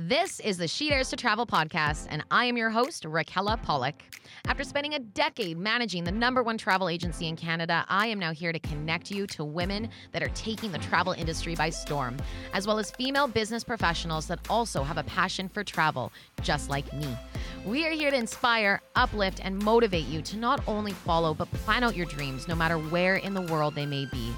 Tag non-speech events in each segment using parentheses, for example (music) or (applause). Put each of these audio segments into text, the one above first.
This is the She Dares to Travel podcast, and I am your host, Raquella Pollock. After spending a decade managing the number one travel agency in Canada, I am now here to connect you to women that are taking the travel industry by storm, as well as female business professionals that also have a passion for travel, just like me. We are here to inspire, uplift, and motivate you to not only follow, but plan out your dreams, no matter where in the world they may be.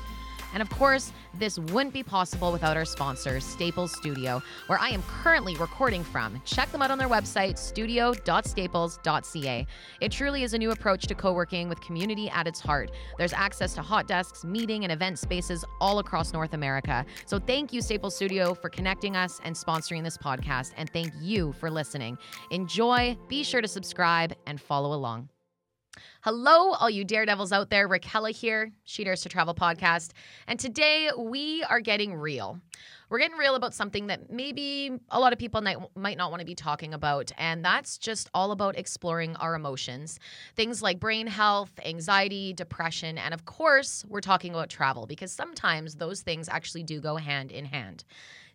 And of course, this wouldn't be possible without our sponsor, Staples Studio, where I am currently recording from. Check them out on their website, studio.staples.ca. It truly is a new approach to co working with community at its heart. There's access to hot desks, meeting, and event spaces all across North America. So thank you, Staples Studio, for connecting us and sponsoring this podcast. And thank you for listening. Enjoy, be sure to subscribe, and follow along. Hello, all you daredevils out there. Raquella here, She Dares to Travel podcast. And today we are getting real. We're getting real about something that maybe a lot of people might not want to be talking about. And that's just all about exploring our emotions. Things like brain health, anxiety, depression. And of course, we're talking about travel because sometimes those things actually do go hand in hand.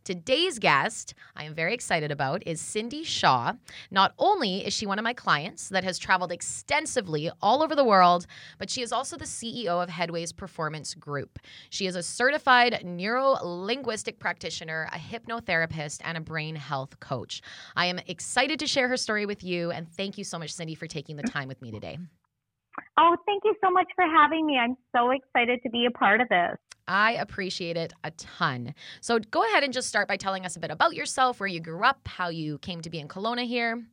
Today's guest, I am very excited about, is Cindy Shaw. Not only is she one of my clients that has traveled extensively all over the world, but she is also the CEO of Headways Performance Group. She is a certified neuro linguistic practitioner, a hypnotherapist, and a brain health coach. I am excited to share her story with you, and thank you so much, Cindy, for taking the time with me today. Oh, thank you so much for having me. I'm so excited to be a part of this. I appreciate it a ton. So go ahead and just start by telling us a bit about yourself, where you grew up, how you came to be in Kelowna here.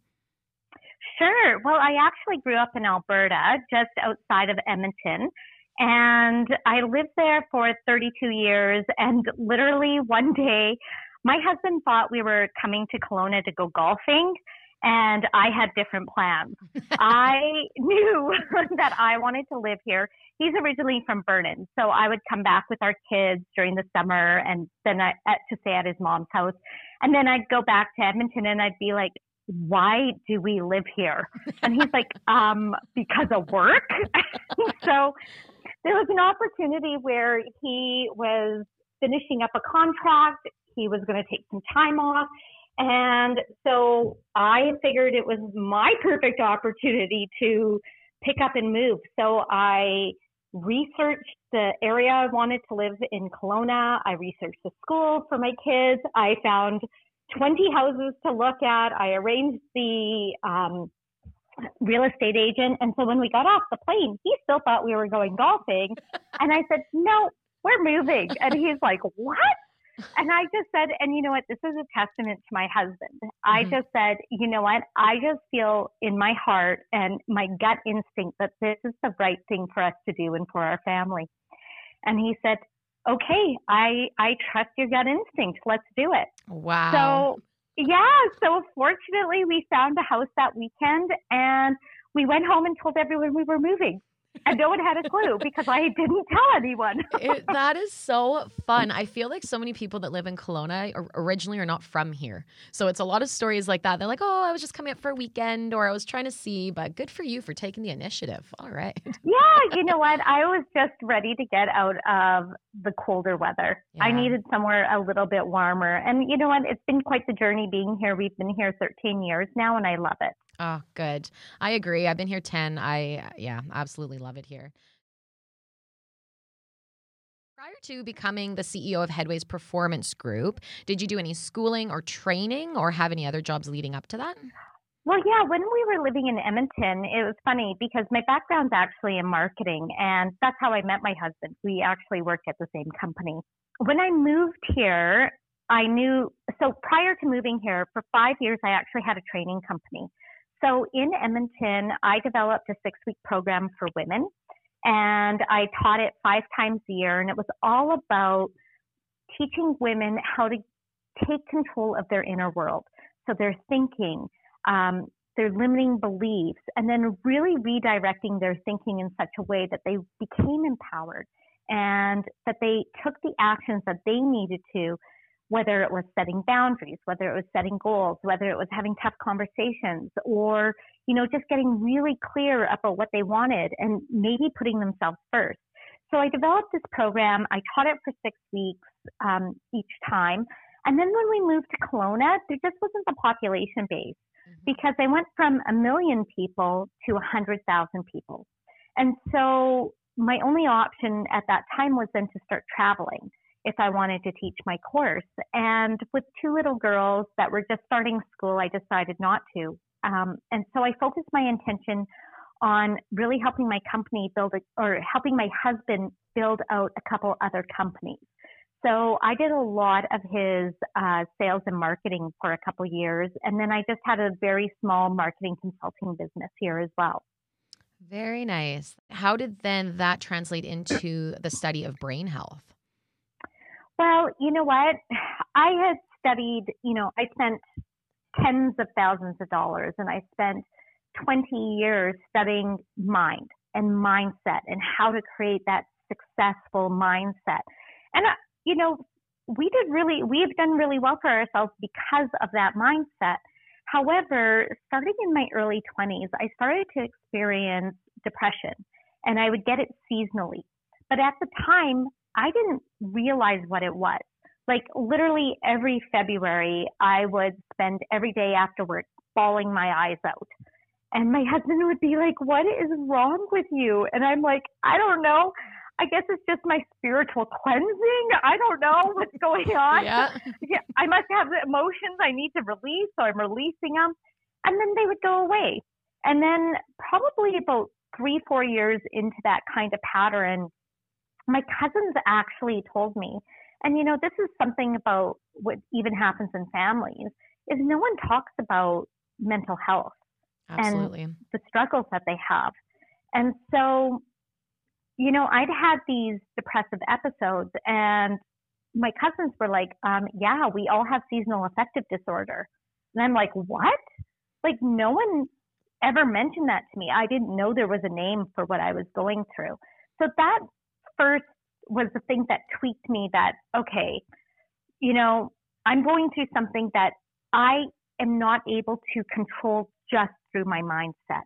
Sure. Well, I actually grew up in Alberta, just outside of Edmonton. And I lived there for 32 years. And literally one day, my husband thought we were coming to Kelowna to go golfing and I had different plans. (laughs) I knew (laughs) that I wanted to live here. He's originally from Vernon, so I would come back with our kids during the summer, and then I to stay at his mom's house, and then I'd go back to Edmonton, and I'd be like, "Why do we live here?" (laughs) And he's like, "Um, because of work." so there was an opportunity where he was finishing up a contract. He was going to take some time off and so I figured it was my perfect opportunity to pick up and move. So I researched the area I wanted to live in Kelowna. I researched the school for my kids. I found 20 houses to look at. I arranged the um, real estate agent. And so when we got off the plane, he still thought we were going golfing. (laughs) and I said, no, we're moving. And he's like, what? And I just said, and you know what? This is a testament to my husband. Mm-hmm. I just said, you know what? I just feel in my heart and my gut instinct that this is the right thing for us to do and for our family. And he said, okay, I, I trust your gut instinct. Let's do it. Wow. So yeah. So fortunately we found a house that weekend and we went home and told everyone we were moving and no one had a clue because I didn't tell anyone. (laughs) it, that is so fun. I feel like so many people that live in Kelowna originally are not from here. So it's a lot of stories like that. They're like, oh, I was just coming up for a weekend or I was trying to see, but good for you for taking the initiative. All right. (laughs) Yeah, you know what? I was just ready to get out of the colder weather. Yeah. I needed somewhere a little bit warmer. And you know what? It's been quite the journey being here. We've been here 13 years now and I love it. Oh, good. I agree. I've been here 10. I, yeah, absolutely love it here. Prior to becoming the CEO of Headways Performance Group, did you do any schooling or training or have any other jobs leading up to that? Well, yeah, when we were living in Edmonton, it was funny because my background's actually in marketing, and that's how I met my husband. We actually worked at the same company. When I moved here, I knew, so prior to moving here, for five years, I actually had a training company. So in Edmonton, I developed a six week program for women and I taught it five times a year. And it was all about teaching women how to take control of their inner world. So their thinking, um, their limiting beliefs, and then really redirecting their thinking in such a way that they became empowered and that they took the actions that they needed to whether it was setting boundaries, whether it was setting goals, whether it was having tough conversations or, you know, just getting really clear about what they wanted and maybe putting themselves first. So I developed this program. I taught it for six weeks um, each time. And then when we moved to Kelowna, there just wasn't the population base mm-hmm. because I went from a million people to a hundred thousand people. And so my only option at that time was then to start traveling if I wanted to teach my course. And with two little girls that were just starting school, I decided not to. Um, and so I focused my intention on really helping my company build a, or helping my husband build out a couple other companies. So I did a lot of his uh, sales and marketing for a couple years, and then I just had a very small marketing consulting business here as well. Very nice. How did then that translate into the study of brain health? Well, you know what? I had studied, you know, I spent tens of thousands of dollars and I spent 20 years studying mind and mindset and how to create that successful mindset. And, uh, you know, we did really, we have done really well for ourselves because of that mindset. However, starting in my early 20s, I started to experience depression and I would get it seasonally. But at the time, I didn't realize what it was. Like literally every February, I would spend every day after work bawling my eyes out. And my husband would be like, What is wrong with you? And I'm like, I don't know. I guess it's just my spiritual cleansing. I don't know what's going (laughs) on. yeah. (laughs) yeah. I must have the emotions I need to release, so I'm releasing them. And then they would go away. And then probably about three, four years into that kind of pattern, my cousins actually told me, and you know, this is something about what even happens in families, is no one talks about mental health Absolutely. and the struggles that they have. And so, you know, I'd had these depressive episodes and my cousins were like, um, yeah, we all have seasonal affective disorder. And I'm like, what? Like no one ever mentioned that to me. I didn't know there was a name for what I was going through. So that first was the thing that tweaked me that, okay, you know, I'm going through something that I am not able to control just through my mindset.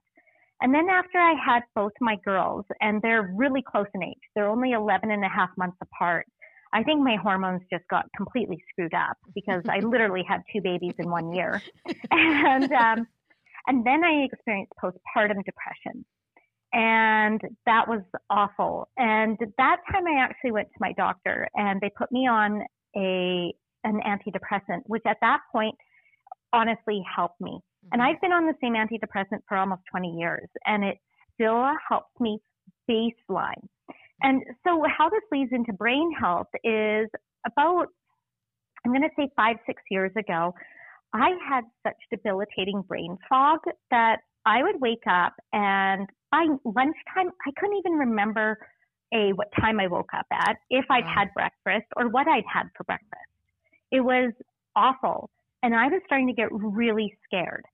And then after I had both my girls, and they're really close in age, they're only 11 and a half months apart. I think my hormones just got completely screwed up (laughs) because I literally had two babies in one year. (laughs) And, um, and then I experienced postpartum depression and that was awful. And that time I actually went to my doctor and they put me on a an antidepressant, which at that point honestly helped me. And mm-hmm. I've been on the same antidepressant for almost 20 years and it still helps me baseline. And so how this leads into brain health is about I'm going to say 5 6 years ago, I had such debilitating brain fog that I would wake up and by lunchtime, I couldn't even remember a what time I woke up at, if I'd wow. had breakfast or what I'd had for breakfast. It was awful. And I was starting to get really scared.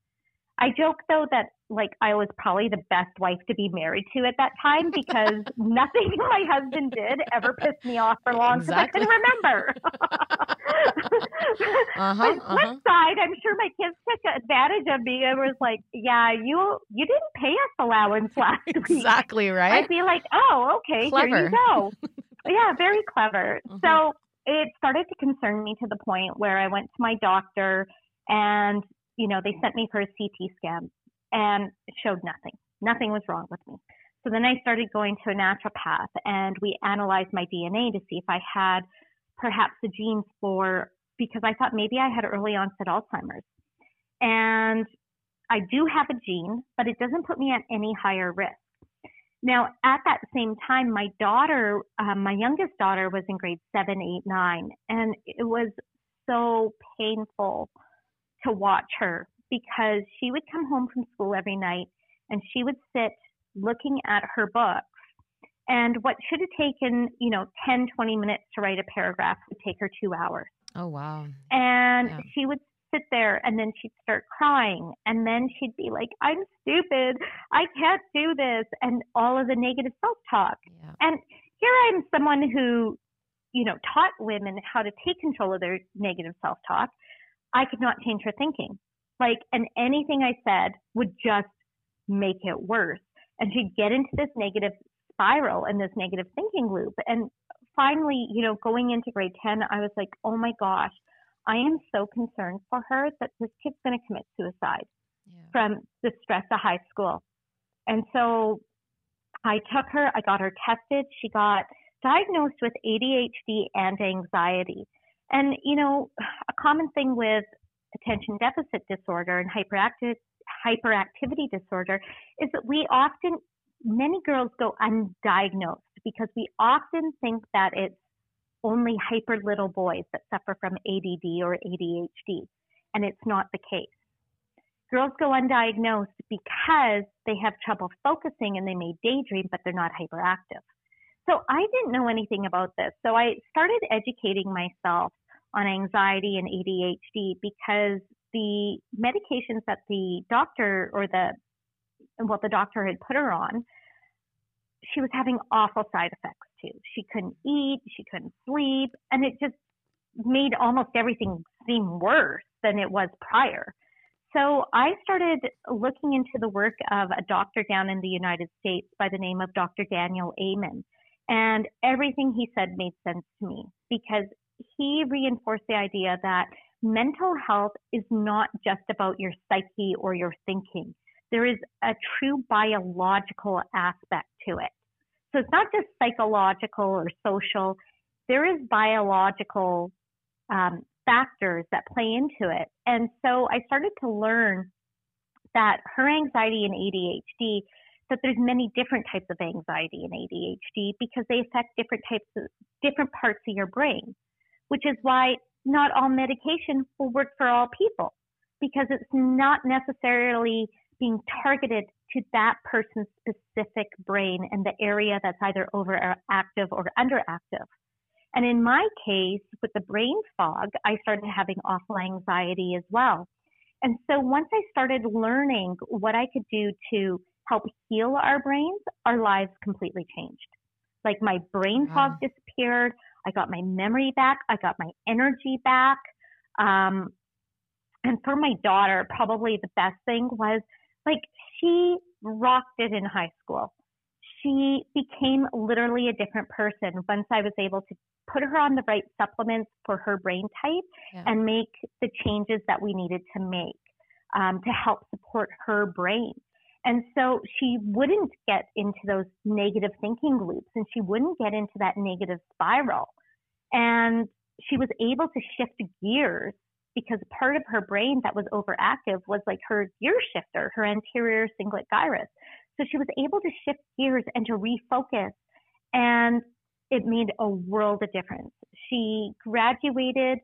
I joke though that like I was probably the best wife to be married to at that time because (laughs) nothing (laughs) my husband did ever pissed me off for long because exactly. I couldn't remember. (laughs) uh-huh, but uh-huh. flip side, I'm sure my kids took advantage of me and was like, "Yeah, you you didn't pay us allowance last week." Exactly right. I'd be like, "Oh, okay, clever. here you go." yeah, very clever. So it started to concern me to the point where I went to my doctor and you know, they sent me for a CT scan and it showed nothing. Nothing was wrong with me. So then I started going to a naturopath and we analyzed my DNA to see if I had perhaps the genes for, because I thought maybe I had early onset Alzheimer's. And I do have a gene, but it doesn't put me at any higher risk. Now, at that same time, my daughter, um, my youngest daughter, was in grade seven, eight, nine, and it was so painful to watch her because she would come home from school every night and she would sit looking at her books. And what should have taken you know 10 20 minutes to write a paragraph would take her two hours. Oh wow. And yeah. she would sit there and then she'd start crying. And then she'd be like i'm stupid. I can't do this. And all of the negative self-talk. Yeah. and here i'm someone who you know taught women how to take control of their negative self-talk I could not change her thinking. Like, and anything I said would just make it worse. And she'd get into this negative spiral and this negative thinking loop. And finally, you know, going into grade 10, I was like, oh my gosh, I am so concerned for her that this kid's going to commit suicide yeah. from the stress of high school. And so I took her, I got her tested. She got diagnosed with ADHD and anxiety. And, you know, a common thing with attention deficit disorder and hyperactive, hyperactivity disorder is that we often, many girls go undiagnosed because we often think that it's only hyper little boys that suffer from ADD or ADHD. And it's not the case. Girls go undiagnosed because they have trouble focusing and they may daydream, but they're not hyperactive. So I didn't know anything about this. So I started educating myself on anxiety and ADHD because the medications that the doctor or the what the doctor had put her on, she was having awful side effects too. She couldn't eat, she couldn't sleep, and it just made almost everything seem worse than it was prior. So I started looking into the work of a doctor down in the United States by the name of Dr. Daniel Amen. And everything he said made sense to me because he reinforced the idea that mental health is not just about your psyche or your thinking. There is a true biological aspect to it. So it's not just psychological or social. There is biological um, factors that play into it. And so I started to learn that her anxiety and ADHD that there's many different types of anxiety and ADHD because they affect different types of different parts of your brain, which is why not all medication will work for all people because it's not necessarily being targeted to that person's specific brain and the area that's either overactive or underactive. And in my case, with the brain fog, I started having awful anxiety as well. And so once I started learning what I could do to help heal our brains, our lives completely changed. Like my brain fog mm-hmm. disappeared. I got my memory back. I got my energy back. Um, and for my daughter, probably the best thing was like she rocked it in high school. She became literally a different person once I was able to put her on the right supplements for her brain type yeah. and make the changes that we needed to make um, to help support her brain. And so she wouldn't get into those negative thinking loops and she wouldn't get into that negative spiral. And she was able to shift gears because part of her brain that was overactive was like her gear shifter, her anterior cingulate gyrus. So she was able to shift gears and to refocus. And it made a world of difference. She graduated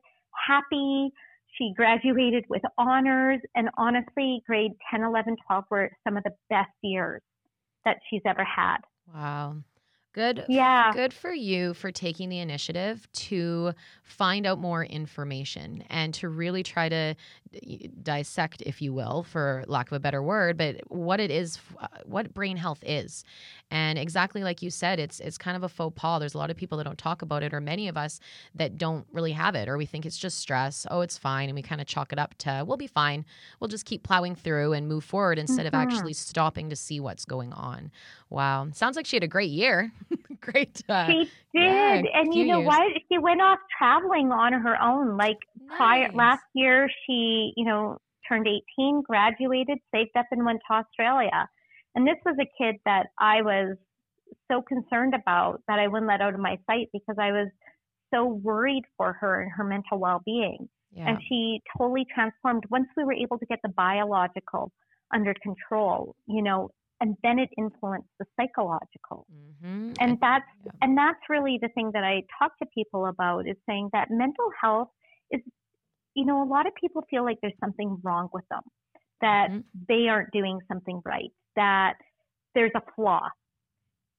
happy. She graduated with honors, and honestly, grade 10, 11, 12 were some of the best years that she's ever had. Wow. Good. Yeah. Good for you for taking the initiative to find out more information and to really try to dissect, if you will, for lack of a better word, but what it is, uh, what brain health is. And exactly like you said, it's it's kind of a faux pas. There's a lot of people that don't talk about it, or many of us that don't really have it, or we think it's just stress. Oh, it's fine, and we kind of chalk it up to we'll be fine. We'll just keep plowing through and move forward instead mm-hmm. of actually stopping to see what's going on. Wow, sounds like she had a great year. (laughs) great. Uh, she did, yeah, and you know years. what? She went off traveling on her own. Like nice. prior last year, she you know turned 18, graduated, saved up, and went to Australia. And this was a kid that I was so concerned about that I wouldn't let out of my sight because I was so worried for her and her mental well being. Yeah. And she totally transformed once we were able to get the biological under control, you know, and then it influenced the psychological. Mm-hmm. And that's yeah. and that's really the thing that I talk to people about is saying that mental health is you know, a lot of people feel like there's something wrong with them, that mm-hmm. they aren't doing something right that there's a flaw.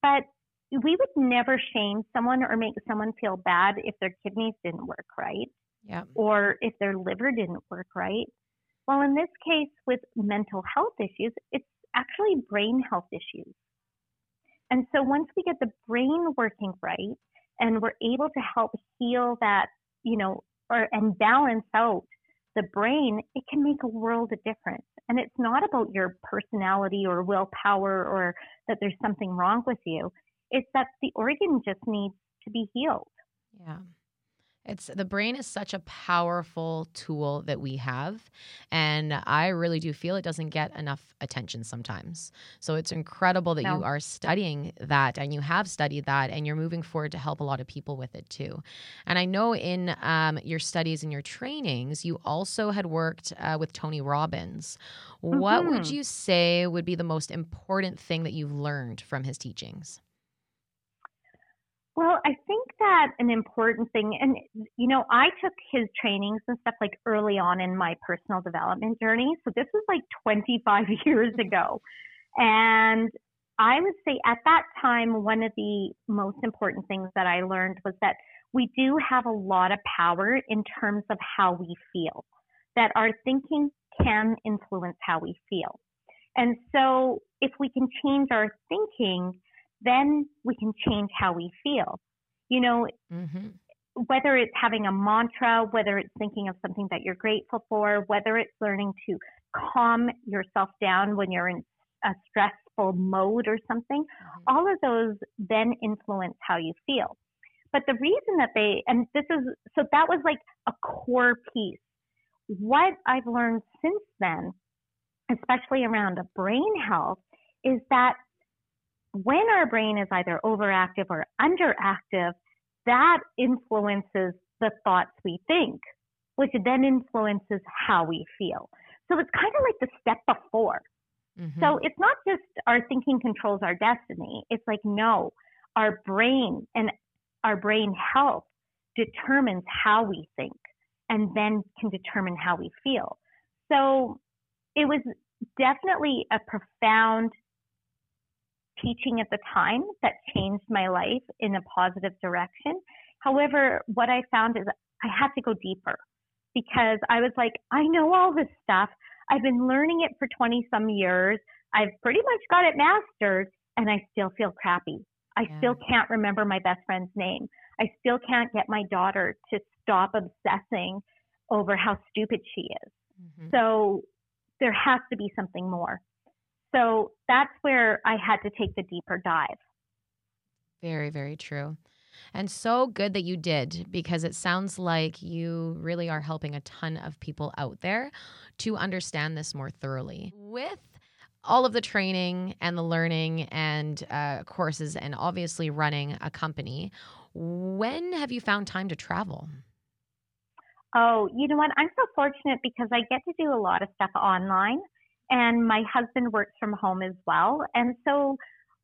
But we would never shame someone or make someone feel bad if their kidneys didn't work right. Yeah. Or if their liver didn't work right. Well, in this case, with mental health issues, it's actually brain health issues. And so once we get the brain working right and we're able to help heal that, you know, or and balance out the brain, it can make a world of difference. And it's not about your personality or willpower or that there's something wrong with you. It's that the organ just needs to be healed. Yeah. It's the brain is such a powerful tool that we have. And I really do feel it doesn't get enough attention sometimes. So it's incredible that no. you are studying that and you have studied that and you're moving forward to help a lot of people with it too. And I know in um, your studies and your trainings, you also had worked uh, with Tony Robbins. Mm-hmm. What would mm-hmm. you say would be the most important thing that you've learned from his teachings? Well, I think that an important thing, and you know, I took his trainings and stuff like early on in my personal development journey. So this was like 25 (laughs) years ago. And I would say at that time, one of the most important things that I learned was that we do have a lot of power in terms of how we feel, that our thinking can influence how we feel. And so if we can change our thinking, then we can change how we feel. You know, mm-hmm. whether it's having a mantra, whether it's thinking of something that you're grateful for, whether it's learning to calm yourself down when you're in a stressful mode or something, mm-hmm. all of those then influence how you feel. But the reason that they, and this is, so that was like a core piece. What I've learned since then, especially around brain health, is that when our brain is either overactive or underactive, that influences the thoughts we think, which then influences how we feel. So it's kind of like the step before. Mm-hmm. So it's not just our thinking controls our destiny. It's like, no, our brain and our brain health determines how we think and then can determine how we feel. So it was definitely a profound teaching at the time that changed my life in a positive direction. However, what I found is I had to go deeper because I was like, I know all this stuff. I've been learning it for 20 some years. I've pretty much got it mastered and I still feel crappy. I yeah. still can't remember my best friend's name. I still can't get my daughter to stop obsessing over how stupid she is. Mm-hmm. So there has to be something more. So that's where I had to take the deeper dive. Very, very true. And so good that you did because it sounds like you really are helping a ton of people out there to understand this more thoroughly. With all of the training and the learning and uh, courses, and obviously running a company, when have you found time to travel? Oh, you know what? I'm so fortunate because I get to do a lot of stuff online and my husband works from home as well. And so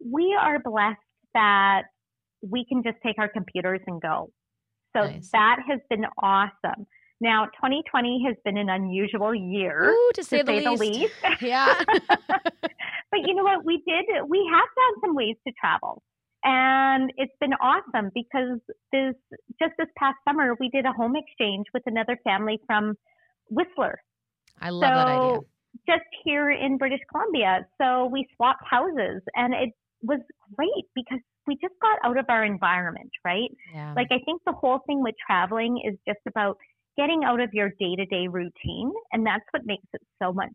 we are blessed that we can just take our computers and go. So nice. that has been awesome. Now, 2020 has been an unusual year, Ooh, to, say, to the, say least. the least. (laughs) Yeah. (laughs) but you know what? We did, we have found some ways to travel. And it's been awesome because this, just this past summer, we did a home exchange with another family from Whistler. I love so, that idea just here in British Columbia. So we swapped houses and it was great because we just got out of our environment, right? Yeah. Like I think the whole thing with traveling is just about getting out of your day-to-day routine and that's what makes it so much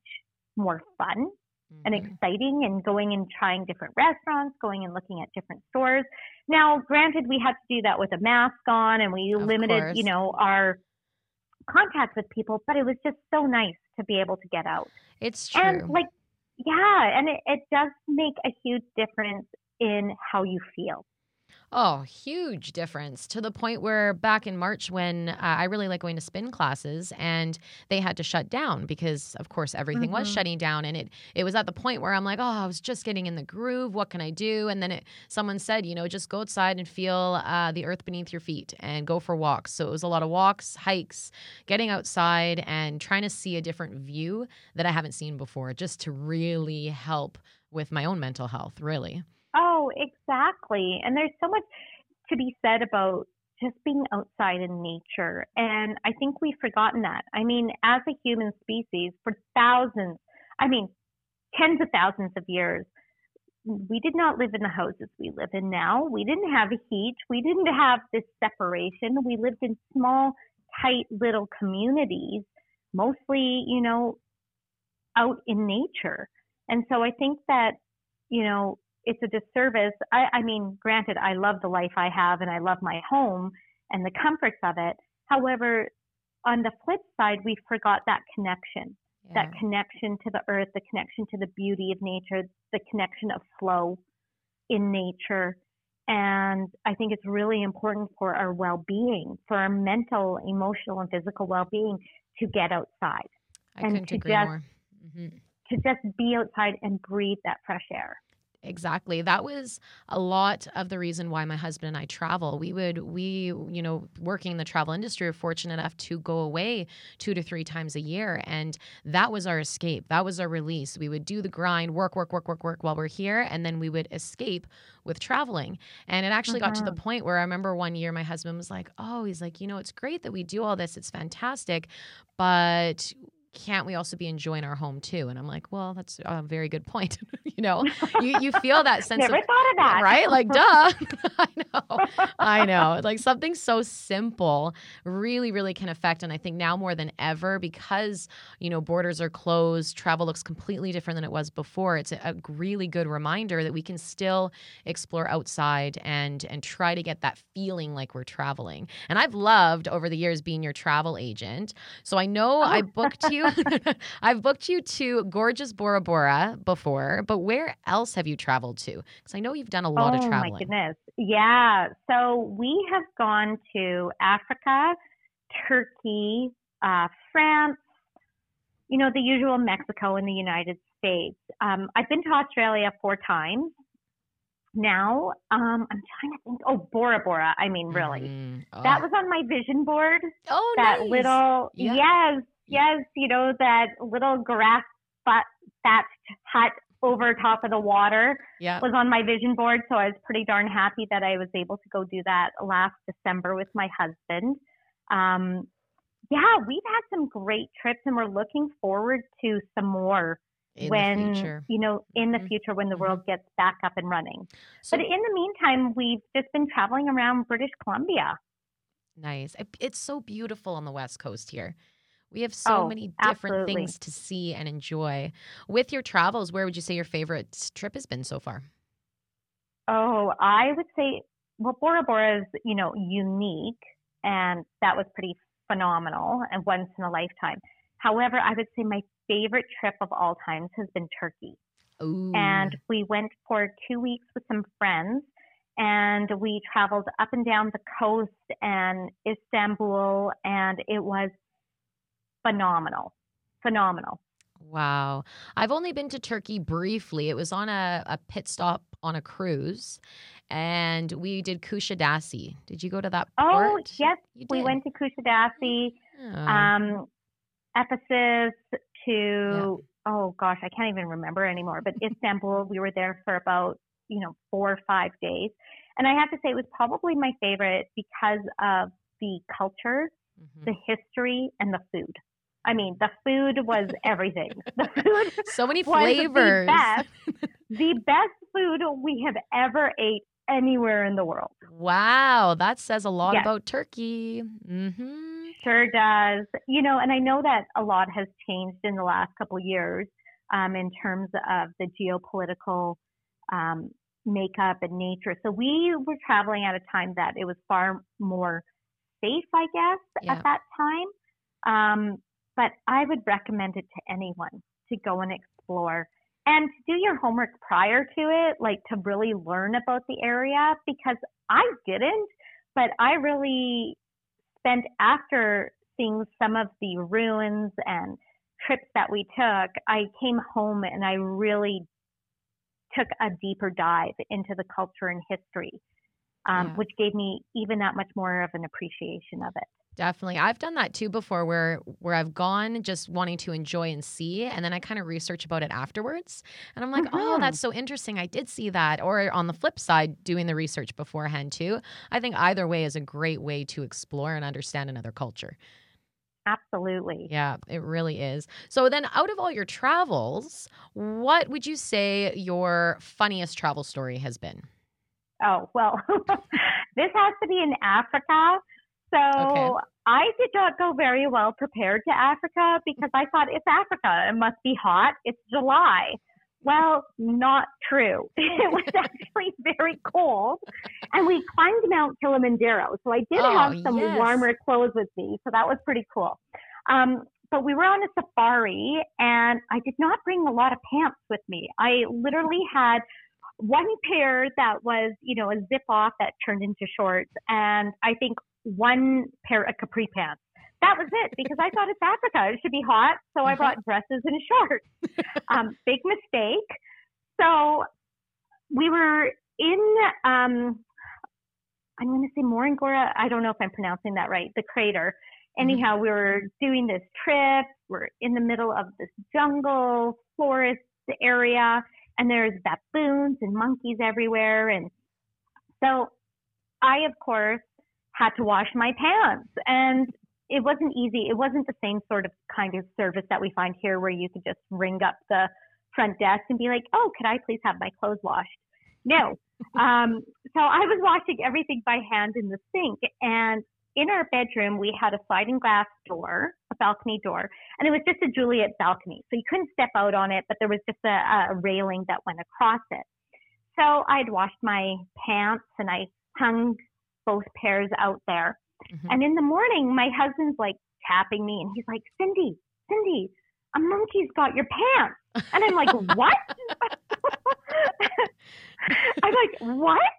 more fun mm-hmm. and exciting and going and trying different restaurants, going and looking at different stores. Now, granted we had to do that with a mask on and we of limited, course. you know, our contact with people, but it was just so nice to be able to get out. It's true. And like, yeah, and it, it does make a huge difference in how you feel. Oh, huge difference to the point where back in March, when uh, I really like going to spin classes, and they had to shut down because, of course, everything mm-hmm. was shutting down, and it it was at the point where I'm like, oh, I was just getting in the groove. What can I do? And then it, someone said, you know, just go outside and feel uh, the earth beneath your feet, and go for walks. So it was a lot of walks, hikes, getting outside, and trying to see a different view that I haven't seen before, just to really help with my own mental health. Really. Oh, exactly. And there's so much to be said about just being outside in nature. And I think we've forgotten that. I mean, as a human species, for thousands, I mean, tens of thousands of years, we did not live in the houses we live in now. We didn't have heat. We didn't have this separation. We lived in small, tight little communities, mostly, you know, out in nature. And so I think that, you know, it's a disservice. I, I mean, granted, I love the life I have and I love my home and the comforts of it. However, on the flip side, we forgot that connection, yeah. that connection to the earth, the connection to the beauty of nature, the connection of flow in nature. And I think it's really important for our well being, for our mental, emotional, and physical well being to get outside. I and to just, mm-hmm. To just be outside and breathe that fresh air. Exactly. That was a lot of the reason why my husband and I travel. We would, we, you know, working in the travel industry, are fortunate enough to go away two to three times a year. And that was our escape. That was our release. We would do the grind, work, work, work, work, work while we're here. And then we would escape with traveling. And it actually got to the uh-huh. point where I remember one year my husband was like, Oh, he's like, you know, it's great that we do all this. It's fantastic. But can't we also be enjoying our home too? And I'm like, well, that's a very good point. (laughs) you know, you, you feel that (laughs) sense Never of, thought of that. right? Like, duh. (laughs) I know. I know. Like something so simple really, really can affect. And I think now more than ever, because, you know, borders are closed, travel looks completely different than it was before. It's a, a really good reminder that we can still explore outside and and try to get that feeling like we're traveling. And I've loved over the years being your travel agent. So I know I oh. booked you (laughs) I've booked you to gorgeous Bora Bora before, but where else have you traveled to? Because I know you've done a lot oh, of traveling. Oh my goodness. Yeah. So we have gone to Africa, Turkey, uh, France, you know, the usual Mexico and the United States. Um, I've been to Australia four times now. Um, I'm trying to think. Oh, Bora Bora. I mean, really, mm, oh. that was on my vision board. Oh, that nice. little yeah. yes, yes, you know, that little grass thatched hut over top of the water yeah. was on my vision board. So I was pretty darn happy that I was able to go do that last December with my husband. Um, yeah, we've had some great trips and we're looking forward to some more in when you know in the mm-hmm. future when the world mm-hmm. gets back up and running so, but in the meantime we've just been traveling around british columbia nice it's so beautiful on the west coast here we have so oh, many different absolutely. things to see and enjoy. With your travels, where would you say your favorite trip has been so far? Oh, I would say, well, Bora Bora is, you know, unique and that was pretty phenomenal and once in a lifetime. However, I would say my favorite trip of all times has been Turkey. Ooh. And we went for two weeks with some friends and we traveled up and down the coast and Istanbul and it was phenomenal. Phenomenal. Wow. I've only been to Turkey briefly. It was on a, a pit stop on a cruise and we did Kusadasi. Did you go to that Oh, yes. We went to Kusadasi, oh. um, Ephesus to, yeah. oh gosh, I can't even remember anymore, but Istanbul, we were there for about, you know, four or five days. And I have to say it was probably my favorite because of the culture, mm-hmm. the history, and the food. I mean, the food was (laughs) everything. The food so many flavors. The best, (laughs) the best food we have ever ate anywhere in the world. Wow, that says a lot yes. about Turkey. Mm-hmm. Sure does. You know, and I know that a lot has changed in the last couple of years um, in terms of the geopolitical um, makeup and nature. So we were traveling at a time that it was far more safe, I guess, yeah. at that time. Um, but I would recommend it to anyone to go and explore and to do your homework prior to it, like to really learn about the area because I didn't, but I really spent after seeing some of the ruins and trips that we took, I came home and I really took a deeper dive into the culture and history, um, yeah. which gave me even that much more of an appreciation of it. Definitely. I've done that too before where where I've gone just wanting to enjoy and see and then I kind of research about it afterwards and I'm like, mm-hmm. "Oh, that's so interesting. I did see that." Or on the flip side, doing the research beforehand too. I think either way is a great way to explore and understand another culture. Absolutely. Yeah, it really is. So then out of all your travels, what would you say your funniest travel story has been? Oh, well, (laughs) this has to be in Africa. So okay. I did not go very well prepared to Africa because I thought it's Africa. It must be hot. It's July. Well, not true. (laughs) It was (laughs) actually very cold. And we climbed Mount Kilimanjaro. So I did Oh, have some yes. warmer clothes with me. So that was pretty cool. Um, but we were on a safari and I did not bring a lot of pants with me. I literally had one pair that was, you know, a zip off that turned into shorts and I think one pair of capri pants. That was it because I thought it's Africa. It should be hot. So I Mhm. brought dresses and (laughs) shorts. (laughs) um, big mistake. So we were in, um, I'm going to say Morangora. I don't know if I'm pronouncing that right, the crater. Anyhow, we were doing this trip. We're in the middle of this jungle, forest area, and there's baboons and monkeys everywhere. And so I, of course, had to wash my pants. And it wasn't easy. It wasn't the same sort of kind of service that we find here where you could just ring up the front desk and be like, oh, could I please have my clothes washed? No. (laughs) um, so I was washing everything by hand in the sink. And in our bedroom, we had a sliding glass door, a balcony door, and it was just a Juliet balcony. So you couldn't step out on it, but there was just a, a railing that went across it. So I'd washed my pants and I hung both pairs out there. Mhm. And in the morning, my husband's like tapping me and he's like, Cindy, Cindy, a monkey's got your pants. And I'm like, (laughs) what? (laughs) I'm like, what?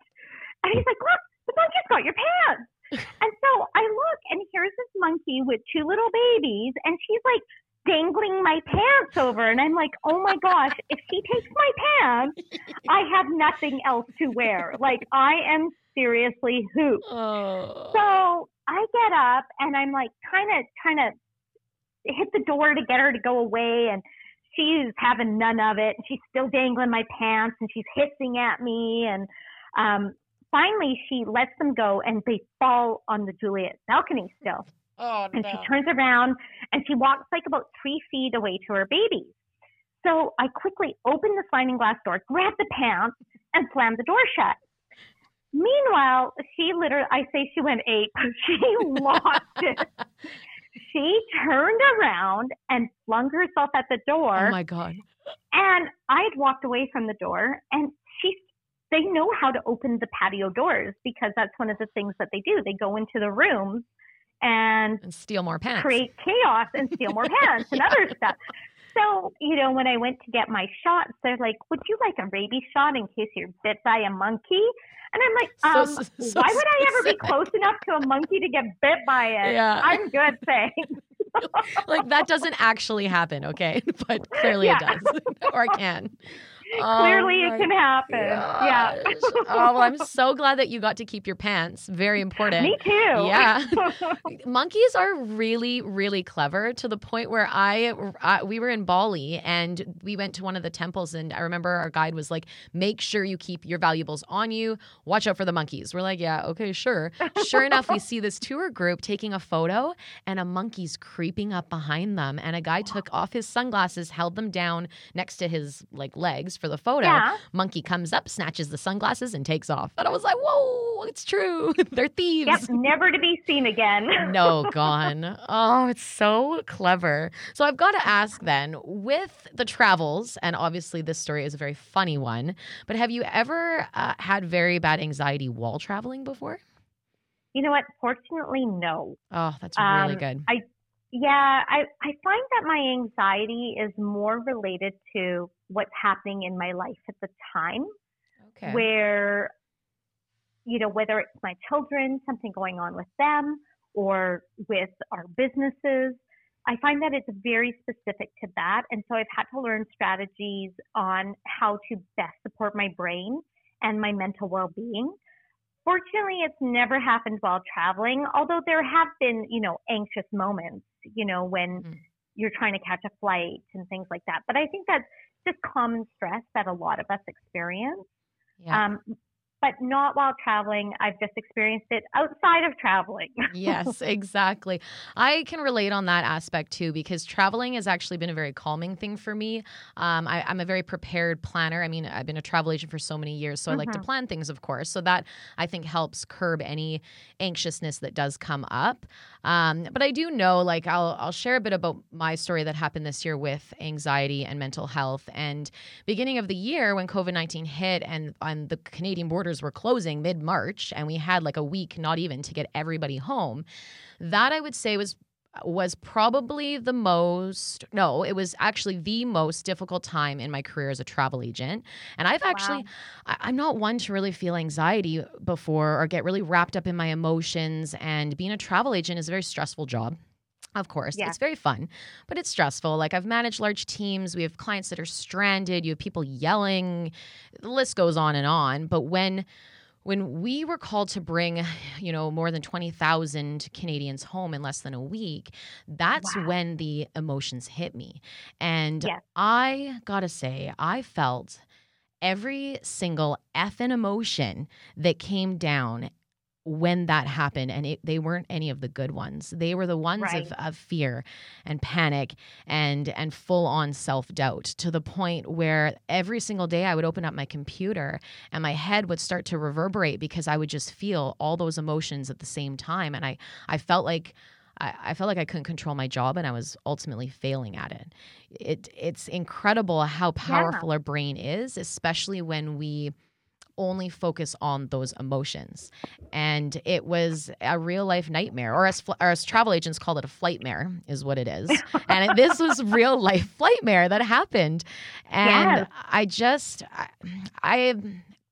And he's like, look, the monkey's got your pants. And so I look and here's this monkey with two little babies and she's like dangling my pants over. And I'm like, oh my gosh, if she takes my pants, I have nothing else to wear. Like I am seriously hooped. Oh. So I get up and I'm like kind of trying to hit the door to get her to go away and she's having none of it. She's still dangling my pants and she's hissing at me and um finally she lets them go and they fall on the Juliet balcony still. oh And she turns around and she walks like about three feet away to her baby. So I quickly open the sliding glass door, grab the pants, and slam the door shut. Meanwhile, she literally, I say she went ape. (laughs) She lost it. (laughs) She turned around and flung herself at the door. Oh my god. And I had walked away from the door, and she, they know how to open the patio doors because that's one of the things that they do. They go into the rooms and And steal more pants. create chaos and steal more pants and (laughs) other stuff. So, you know, when I went to get my shots, they're like, Would you like a rabies shot in case you're bit by a monkey? And I'm like, um, s- so why would I ever be close enough to a monkey to get bit by it? Yeah. I'm good, (laughs) thanks. like that doesn't actually happen, okay? (laughs) But clearly it does. (laughs) or it can. Oh Clearly, Oh it can happen. Yeah. (laughs) oh, well, I'm so glad that you got to keep your pants. Very important. Me too. (laughs) Yeah. (laughs) Monkeys are really, really clever to the point where I, I, we were in Bali and we went to one of the temples and I remember our guide was like, "Make sure you keep your valuables on you. Watch out for the monkeys." We're like, "Yeah, okay, sure." Sure enough, we see this tour group taking a photo and a monkey's creeping up behind them and a guy took off his sunglasses, held them down next to his like legs for the photo. yeah. Monkey comes up, snatches the sunglasses and takes off. And I was like, "Whoa, it's true. (laughs) They're thieves." Yep. Never to be seen again. (laughs) no, gone. Oh, it's so clever. So I've got to ask then with the travels, and obviously this story is a very funny one, but have you ever uh, had very bad anxiety while traveling before? You know what? Fortunately, no. Oh, that's really Um, good. Yeah, I, I find that my anxiety is more related to what's happening in my life at the time, Okay. where, you know, whether it's my children, something going on with them, or with our businesses. I find that it's very specific to that. And so I've had to learn strategies on how to best support my brain and my mental well being. Fortunately, it's never happened while traveling, although there have been, you know, anxious moments, you know, when Mm. you're trying to catch a flight and things like that. But I think that's just common stress that a lot of us experience. yeah. Um, but not while traveling. I've just experienced it outside of traveling. (laughs) yes, exactly. I can relate on that aspect too because traveling has actually been a very calming thing for me. Um, I, am a very prepared planner. I mean, I've been a travel agent for so many years, so mm-hmm. I like to mm-hmm. plan things, of course. So that I think helps curb any anxiousness that does come up. Um, but I do know, like, I'll I'll share a bit about my story that happened this year with anxiety and mental health. And beginning of the year when COVID nineteen hit and on the Canadian borders were closing mid March, and we had like a week, not even, to get everybody home. That I would say was was probably the most no it was actually the most difficult time in my career as a travel agent and i've actually wow. I, am not one to really feel anxiety before or get really wrapped up in my emotions and being a travel agent is a very stressful job of course, yeah. it's very fun, but it's stressful. Like I've managed large teams. We have clients that are stranded. You have people yelling. The list goes on and on. But when when we were called to bring, you know, more than 20,000 Canadians home in less than a week, that's wow. when the emotions hit me. And yeah. I got to say, I felt every single f effing emotion that came down when that happened and it, they weren't any of the good ones they were the ones right. of, of fear and panic and and full on self-doubt to the point where every single day i would open up my computer and my head would start to reverberate because i would just feel all those emotions at the same time and i i felt like I, I felt like I couldn't control my job and I was ultimately failing at it. It it's incredible how powerful yeah. our brain is, especially when we only focus on those emotions. And it was a real life nightmare, or as, or as travel agents call it, a flightmare, is what it is. (laughs) and this was real life flightmare that happened. And yes. I just, I, I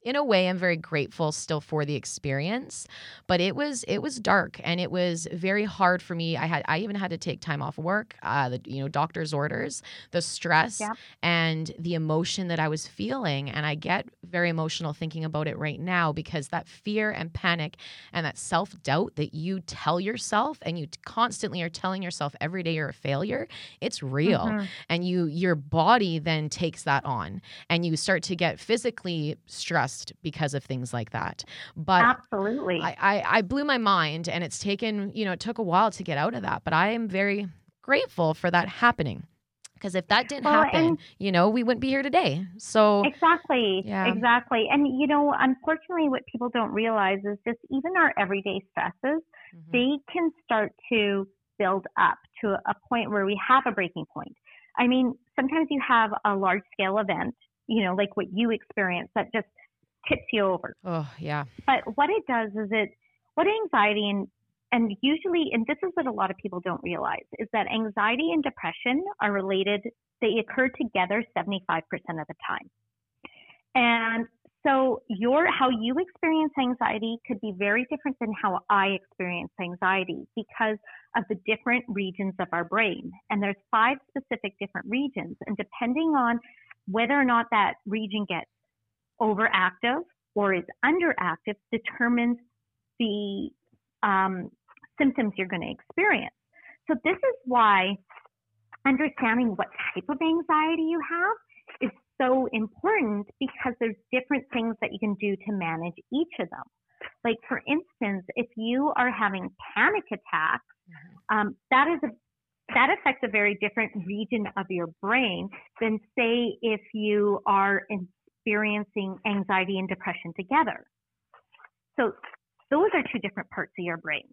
in a way i'm very grateful still for the experience but it was it was dark and it was very hard for me i had i even had to take time off work uh the you know doctor's orders the stress yeah. and the emotion that i was feeling and i get very emotional thinking about it right now because that fear and panic and that self-doubt that you tell yourself and you constantly are telling yourself every day you're a failure it's real mm-hmm. and you your body then takes that on and you start to get physically stressed because of things like that. But absolutely, I, I, I blew my mind, and it's taken you know it took a while to get out of that. But I am very grateful for that happening because if that didn't well, happen, you know, we wouldn't be here today. So exactly, yeah. exactly. And you know, unfortunately, what people don't realize is just even our everyday stresses, mm-hmm. they can start to build up to a point where we have a breaking point. I mean, sometimes you have a large scale event, you know, like what you experienced that just tips you over. Oh, yeah. But what it does is it, what anxiety and, and usually, and this is what a lot of people don't realize, is that anxiety and depression are related, they occur together 75% of the time. And so your how you experience anxiety could be very different than how I experience anxiety because of the different regions of our brain. And there's five specific different regions. And depending on whether or not that region gets overactive or is underactive determines the um, symptoms you're going to experience. So this is why understanding what type of anxiety you have is so important because there's different things that you can do to manage each of them. Like for instance, if you are having panic attacks, mm-hmm. um, that is a that affects a very different region of your brain than say if you are in experiencing anxiety and depression together. So those are two different parts of your brain.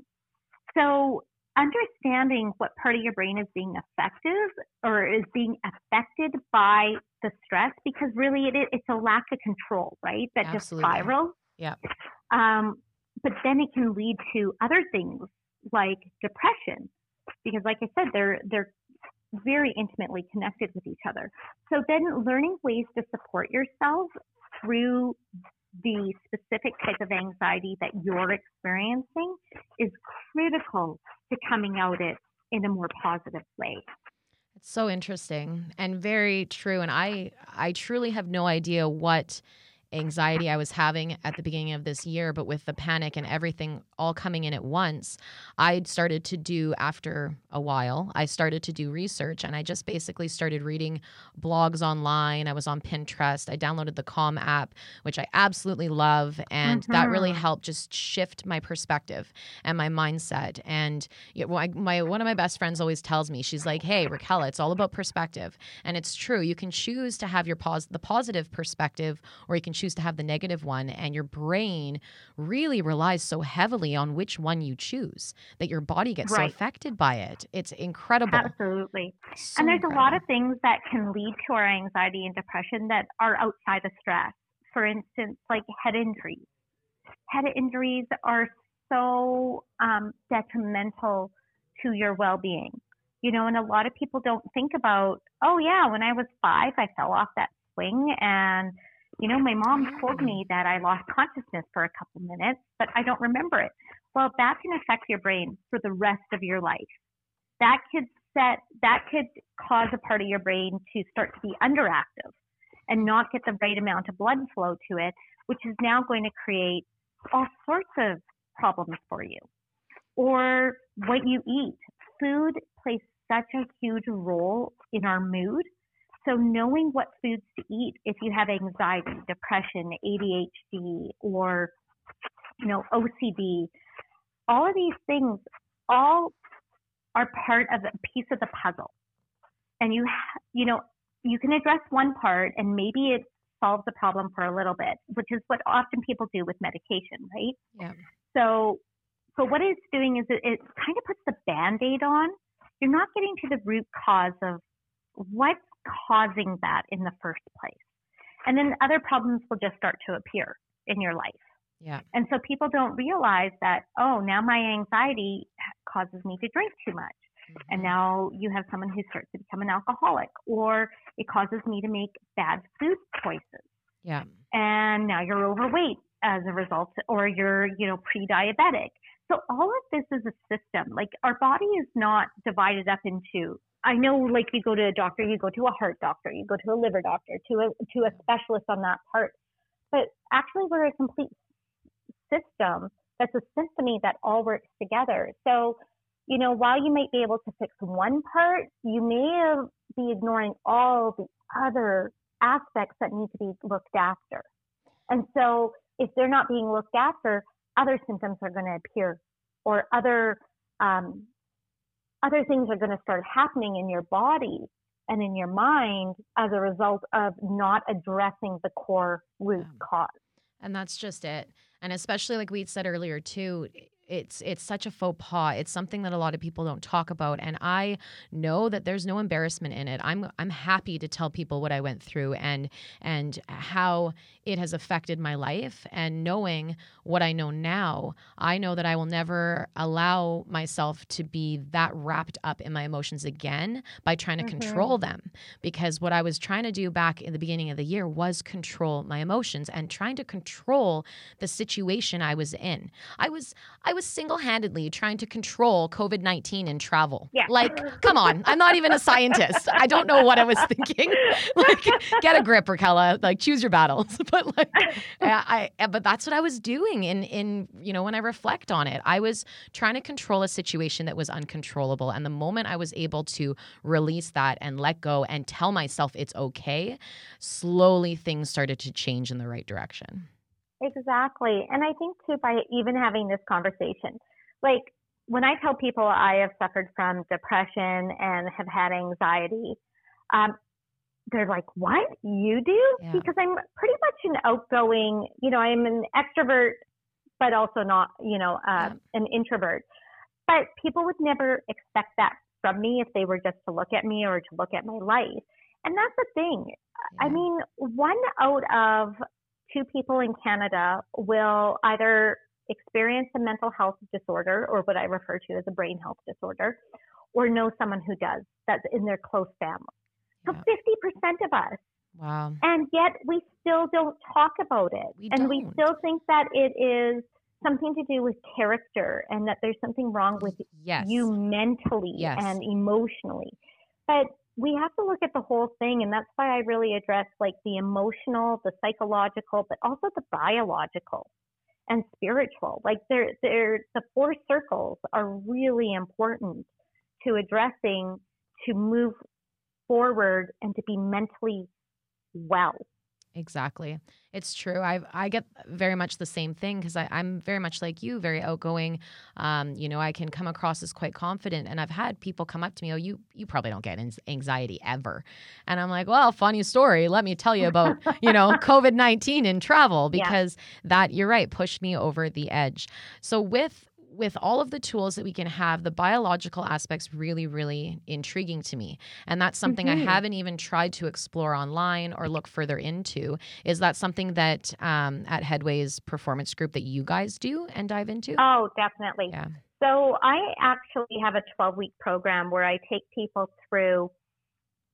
So understanding what part of your brain is being effective or is being affected by the stress, because really it, it's a lack of control, right? That Absolutely. just spirals. Yeah. Um, but then it can lead to other things like depression, because like I said, they're they're very intimately connected with each other. So then learning ways to support yourself through the specific type of anxiety that you're experiencing is critical to coming out it in a more positive way. It's so interesting and very true and I I truly have no idea what anxiety I was having at the beginning of this year, but with the panic and everything all coming in at once, I started to do after a while, I started to do research and I just basically started reading blogs online. I was on Pinterest. I downloaded the Calm app, which I absolutely love. And mm-hmm. that really helped just shift my perspective and my mindset. And you know, my, my, one of my best friends always tells me, she's like, hey, Raquel, it's all about perspective. And it's true. You can choose to have your pos- the positive perspective or you can choose to have the negative one. And your brain really relies so heavily on which one you choose that your body gets right. so affected by it. It's incredible. Absolutely. So and there's incredible. a lot of things that can lead to our anxiety and depression that are outside of stress. For instance, like head injuries. Head injuries are so um, detrimental to your well being. You know, and a lot of people don't think about, oh, yeah, when I was five, I fell off that swing and you know, my mom told me that I lost consciousness for a couple minutes, but I don't remember it. Well, that can affect your brain for the rest of your life. That could set, that could cause a part of your brain to start to be underactive and not get the right amount of blood flow to it, which is now going to create all sorts of problems for you. Or what you eat. Food plays such a huge role in our mood so knowing what foods to eat if you have anxiety, depression, ADHD, or you know OCD, all of these things all are part of a piece of the puzzle. And you you know you can address one part and maybe it solves the problem for a little bit, which is what often people do with medication, right? Yeah. So so what it's doing is it, it kind of puts the band-aid on. You're not getting to the root cause of what's causing that in the first place. And then other problems will just start to appear in your life. Yeah. And so people don't realize that, oh, now my anxiety causes me to drink too much. Mm-hmm. And now you have someone who starts to become an alcoholic, or it causes me to make bad food choices. Yeah. And now you're overweight as a result, or you're, you know, pre diabetic. So all of this is a system. Like our body is not divided up into I know like you go to a doctor, you go to a heart doctor, you go to a liver doctor, to a to a specialist on that part. But actually we're a complete system that's a symphony that all works together. So, you know, while you might be able to fix one part, you may be ignoring all the other aspects that need to be looked after. And so if they're not being looked after, other symptoms are going to appear or other um, other things are going to start happening in your body and in your mind as a result of not addressing the core root cause. And that's just it. And especially like we said earlier too, it's it's such a faux pas. It's something that a lot of people don't talk about and I know that there's no embarrassment in it. I'm I'm happy to tell people what I went through and and how it has affected my life and knowing what I know now, I know that I will never allow myself to be that wrapped up in my emotions again by trying to mm-hmm. control them because what I was trying to do back in the beginning of the year was control my emotions and trying to control the situation I was in. I was I was single-handedly trying to control COVID-19 in travel. Yeah. Like, come on, I'm not even a scientist. I don't know what I was thinking. (laughs) like, get a grip, Raquel. Like, choose your battles. (laughs) but like, I, I, but that's what I was doing. In in you know, when I reflect on it, I was trying to control a situation that was uncontrollable. And the moment I was able to release that and let go and tell myself it's okay, slowly things started to change in the right direction. Exactly. And I think too, by even having this conversation, like when I tell people I have suffered from depression and have had anxiety, um, they're like, what? You do? Yeah. Because I'm pretty much an outgoing, you know, I'm an extrovert, but also not, you know, uh, yeah. an introvert. But people would never expect that from me if they were just to look at me or to look at my life. And that's the thing. Yeah. I mean, one out of two people in Canada will either experience a mental health disorder or what I refer to as a brain health disorder or know someone who does that's in their close family. So yeah. 50% of us. Wow. And yet we still don't talk about it. We and don't. we still think that it is something to do with character and that there's something wrong with yes. you mentally yes. and emotionally. But we have to look at the whole thing and that's why I really address like the emotional, the psychological, but also the biological and spiritual. Like they're, they're, the four circles are really important to addressing to move forward and to be mentally well. Exactly. It's true. I I get very much the same thing because I'm very much like you, very outgoing. Um, you know, I can come across as quite confident, and I've had people come up to me, "Oh, you you probably don't get anxiety ever," and I'm like, "Well, funny story. Let me tell you about (laughs) you know COVID nineteen in travel because yeah. that you're right pushed me over the edge." So with with all of the tools that we can have, the biological aspects really, really intriguing to me. And that's something mm-hmm. I haven't even tried to explore online or look further into. Is that something that um, at Headway's performance group that you guys do and dive into? Oh, definitely. Yeah. So I actually have a 12 week program where I take people through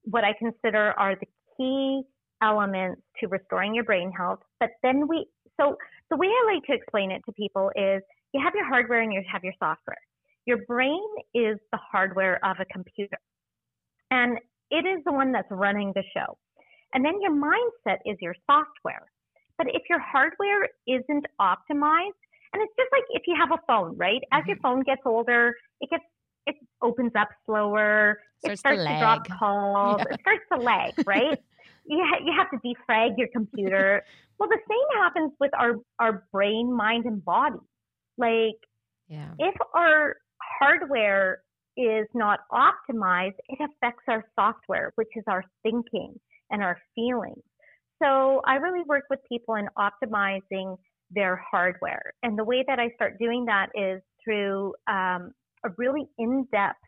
what I consider are the key elements to restoring your brain health. But then we, so the way I like to explain it to people is you have your hardware and you have your software. Your brain is the hardware of a computer, and it is the one that's running the show. And then your mindset is your software. But if your hardware isn't optimized, and it's just like if you have a phone, right? As mm-hmm. your phone gets older, it gets it opens up slower. Starts it starts to, to drop (laughs) calls. Yeah. It starts to lag, right? you, ha- you have to defrag your computer. (laughs) well, the same happens with our, our brain, mind, and body. Like, yeah. if our hardware is not optimized, it affects our software, which is our thinking and our feelings. So I really work with people in optimizing their hardware. And the way that I start doing that is through um, a really in depth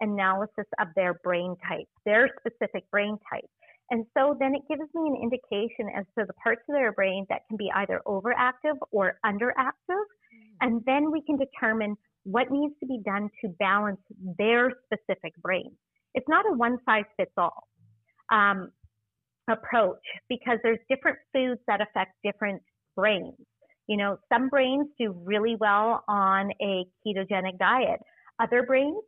analysis of their brain type, their specific brain type. And so then it gives me an indication as to the parts of their brain that can be either overactive or underactive. And then we can determine what needs to be done to balance their specific brain. It's not a one size fits all um, approach because there's different foods that affect different brains. You know, some brains do really well on a ketogenic diet. Other brains,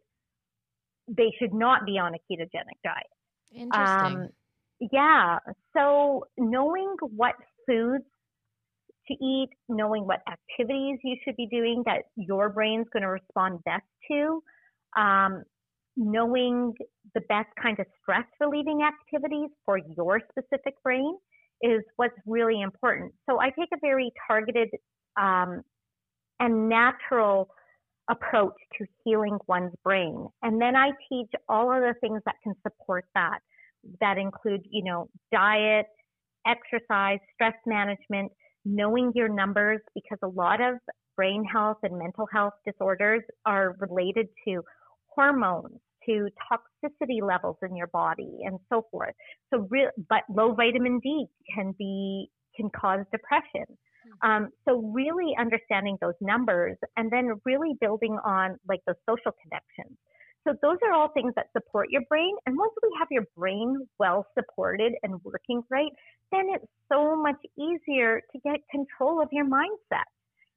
they should not be on a ketogenic diet. Interesting. Um, yeah. So knowing what foods to eat, knowing what activities you should be doing that your brain's going to respond best to, um, knowing the best kind of stress relieving activities for your specific brain is what's really important. So I take a very targeted um, and natural approach to healing one's brain. And then I teach all of the things that can support that. That include, you know, diet, exercise, stress management, knowing your numbers because a lot of brain health and mental health disorders are related to hormones, to toxicity levels in your body and so forth. So re- but low vitamin D can be can cause depression. Hmm. Um, so really understanding those numbers and then really building on like those social connections. So those are all things that support your brain. And once we have your brain well supported and working right, then it's so much easier to get control of your mindset.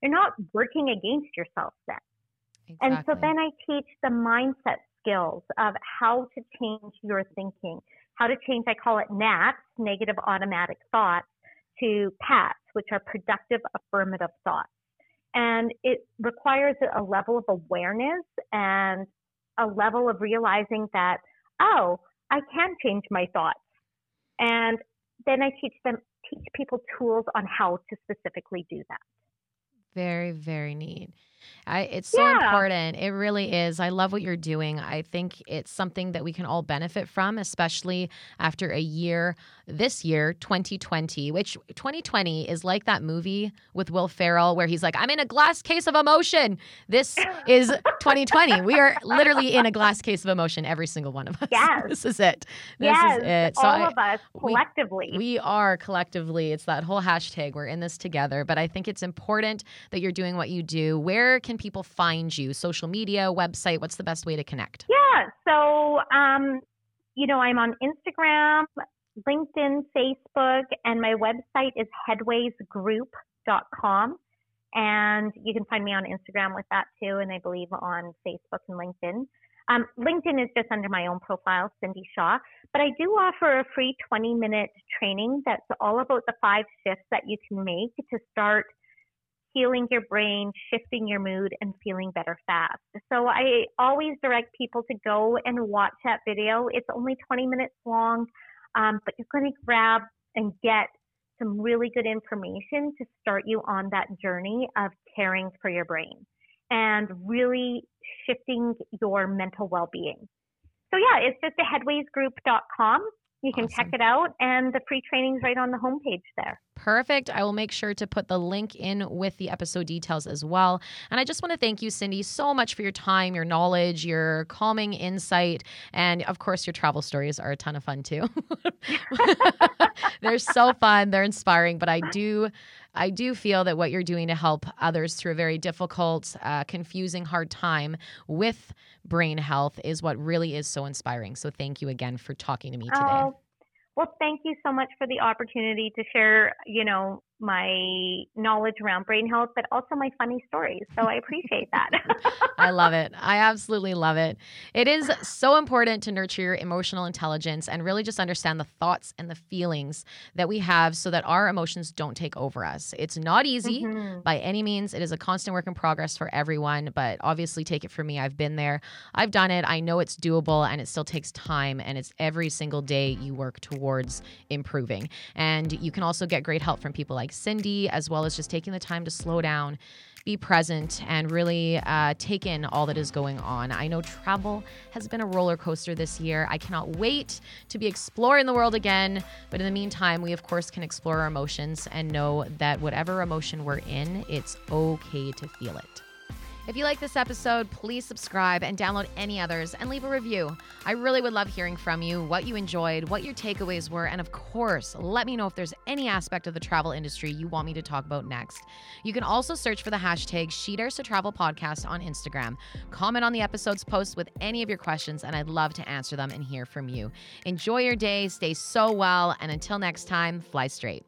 You're not working against yourself then. Exactly. And so then I teach the mindset skills of how to change your thinking, how to change, I call it NATs, negative automatic thoughts, to PATs, which are productive affirmative thoughts. And it requires a level of awareness and a level of realizing that, oh, I can change my thoughts. And then I teach them, teach people tools on how to specifically do that. Very, very neat. I, it's so yeah. important. It really is. I love what you're doing. I think it's something that we can all benefit from, especially after a year, this year, 2020, which 2020 is like that movie with Will Ferrell where he's like, I'm in a glass case of emotion. This is 2020. We are literally in a glass case of emotion, every single one of us. (laughs) Yes. This is it. This yes, is it. So all I, of us collectively. We, we are collectively. It's that whole hashtag. We're in this together. But I think it's important that you're doing what you do. Where can people find you? Social media, website? What's the best way to connect? Yeah. So, um, you know, I'm on Instagram, LinkedIn, Facebook, and my website is headwaysgroup.com. And you can find me on Instagram with that too, and I believe on Facebook and LinkedIn. Um, LinkedIn is just under my own profile, Cindy Shaw. But I do offer a free 20 minute training that's all about the five shifts that you can make to start healing your brain, shifting your mood, and feeling better fast. So I always direct people to go and watch that video. It's only 20 minutes long, um, but you're going to grab and get some really good information to start you on that journey of caring for your brain and really shifting your mental well-being. So yeah, it's just a headwaysgroup.com you can awesome. check it out, and the free training's right on the homepage there. Perfect. I will make sure to put the link in with the episode details as well. And I just want to thank you, Cindy, so much for your time, your knowledge, your calming insight, and of course, your travel stories are a ton of fun too. (laughs) (laughs) (laughs) They're so fun, they're inspiring, but I do. I do feel that what you're doing to help others through a very difficult, uh, confusing, hard time with brain health is what really is so inspiring. So thank you again for talking to me today. Oh, well, thank you so much for the opportunity to share, you know, my knowledge around brain health, but also my funny stories. So I appreciate that. (laughs) I love it. I absolutely love it. It is so important to nurture your emotional intelligence and really just understand the thoughts and the feelings that we have so that our emotions don't take over us. It's not easy mm-hmm. by any means. It is a constant work in progress for everyone, but obviously, take it from me. I've been there, I've done it. I know it's doable and it still takes time. And it's every single day you work towards improving. And you can also get great help from people like like Cindy, as well as just taking the time to slow down, be present, and really uh, take in all that is going on. I know travel has been a roller coaster this year. I cannot wait to be exploring the world again. But in the meantime, we of course can explore our emotions and know that whatever emotion we're in, it's okay to feel it. If you like this episode, please subscribe and download any others and leave a review. I really would love hearing from you, what you enjoyed, what your takeaways were, and of course, let me know if there's any aspect of the travel industry you want me to talk about next. You can also search for the hashtag She Dares to Travel Podcast on Instagram. Comment on the episode's post with any of your questions, and I'd love to answer them and hear from you. Enjoy your day, stay so well, and until next time, fly straight.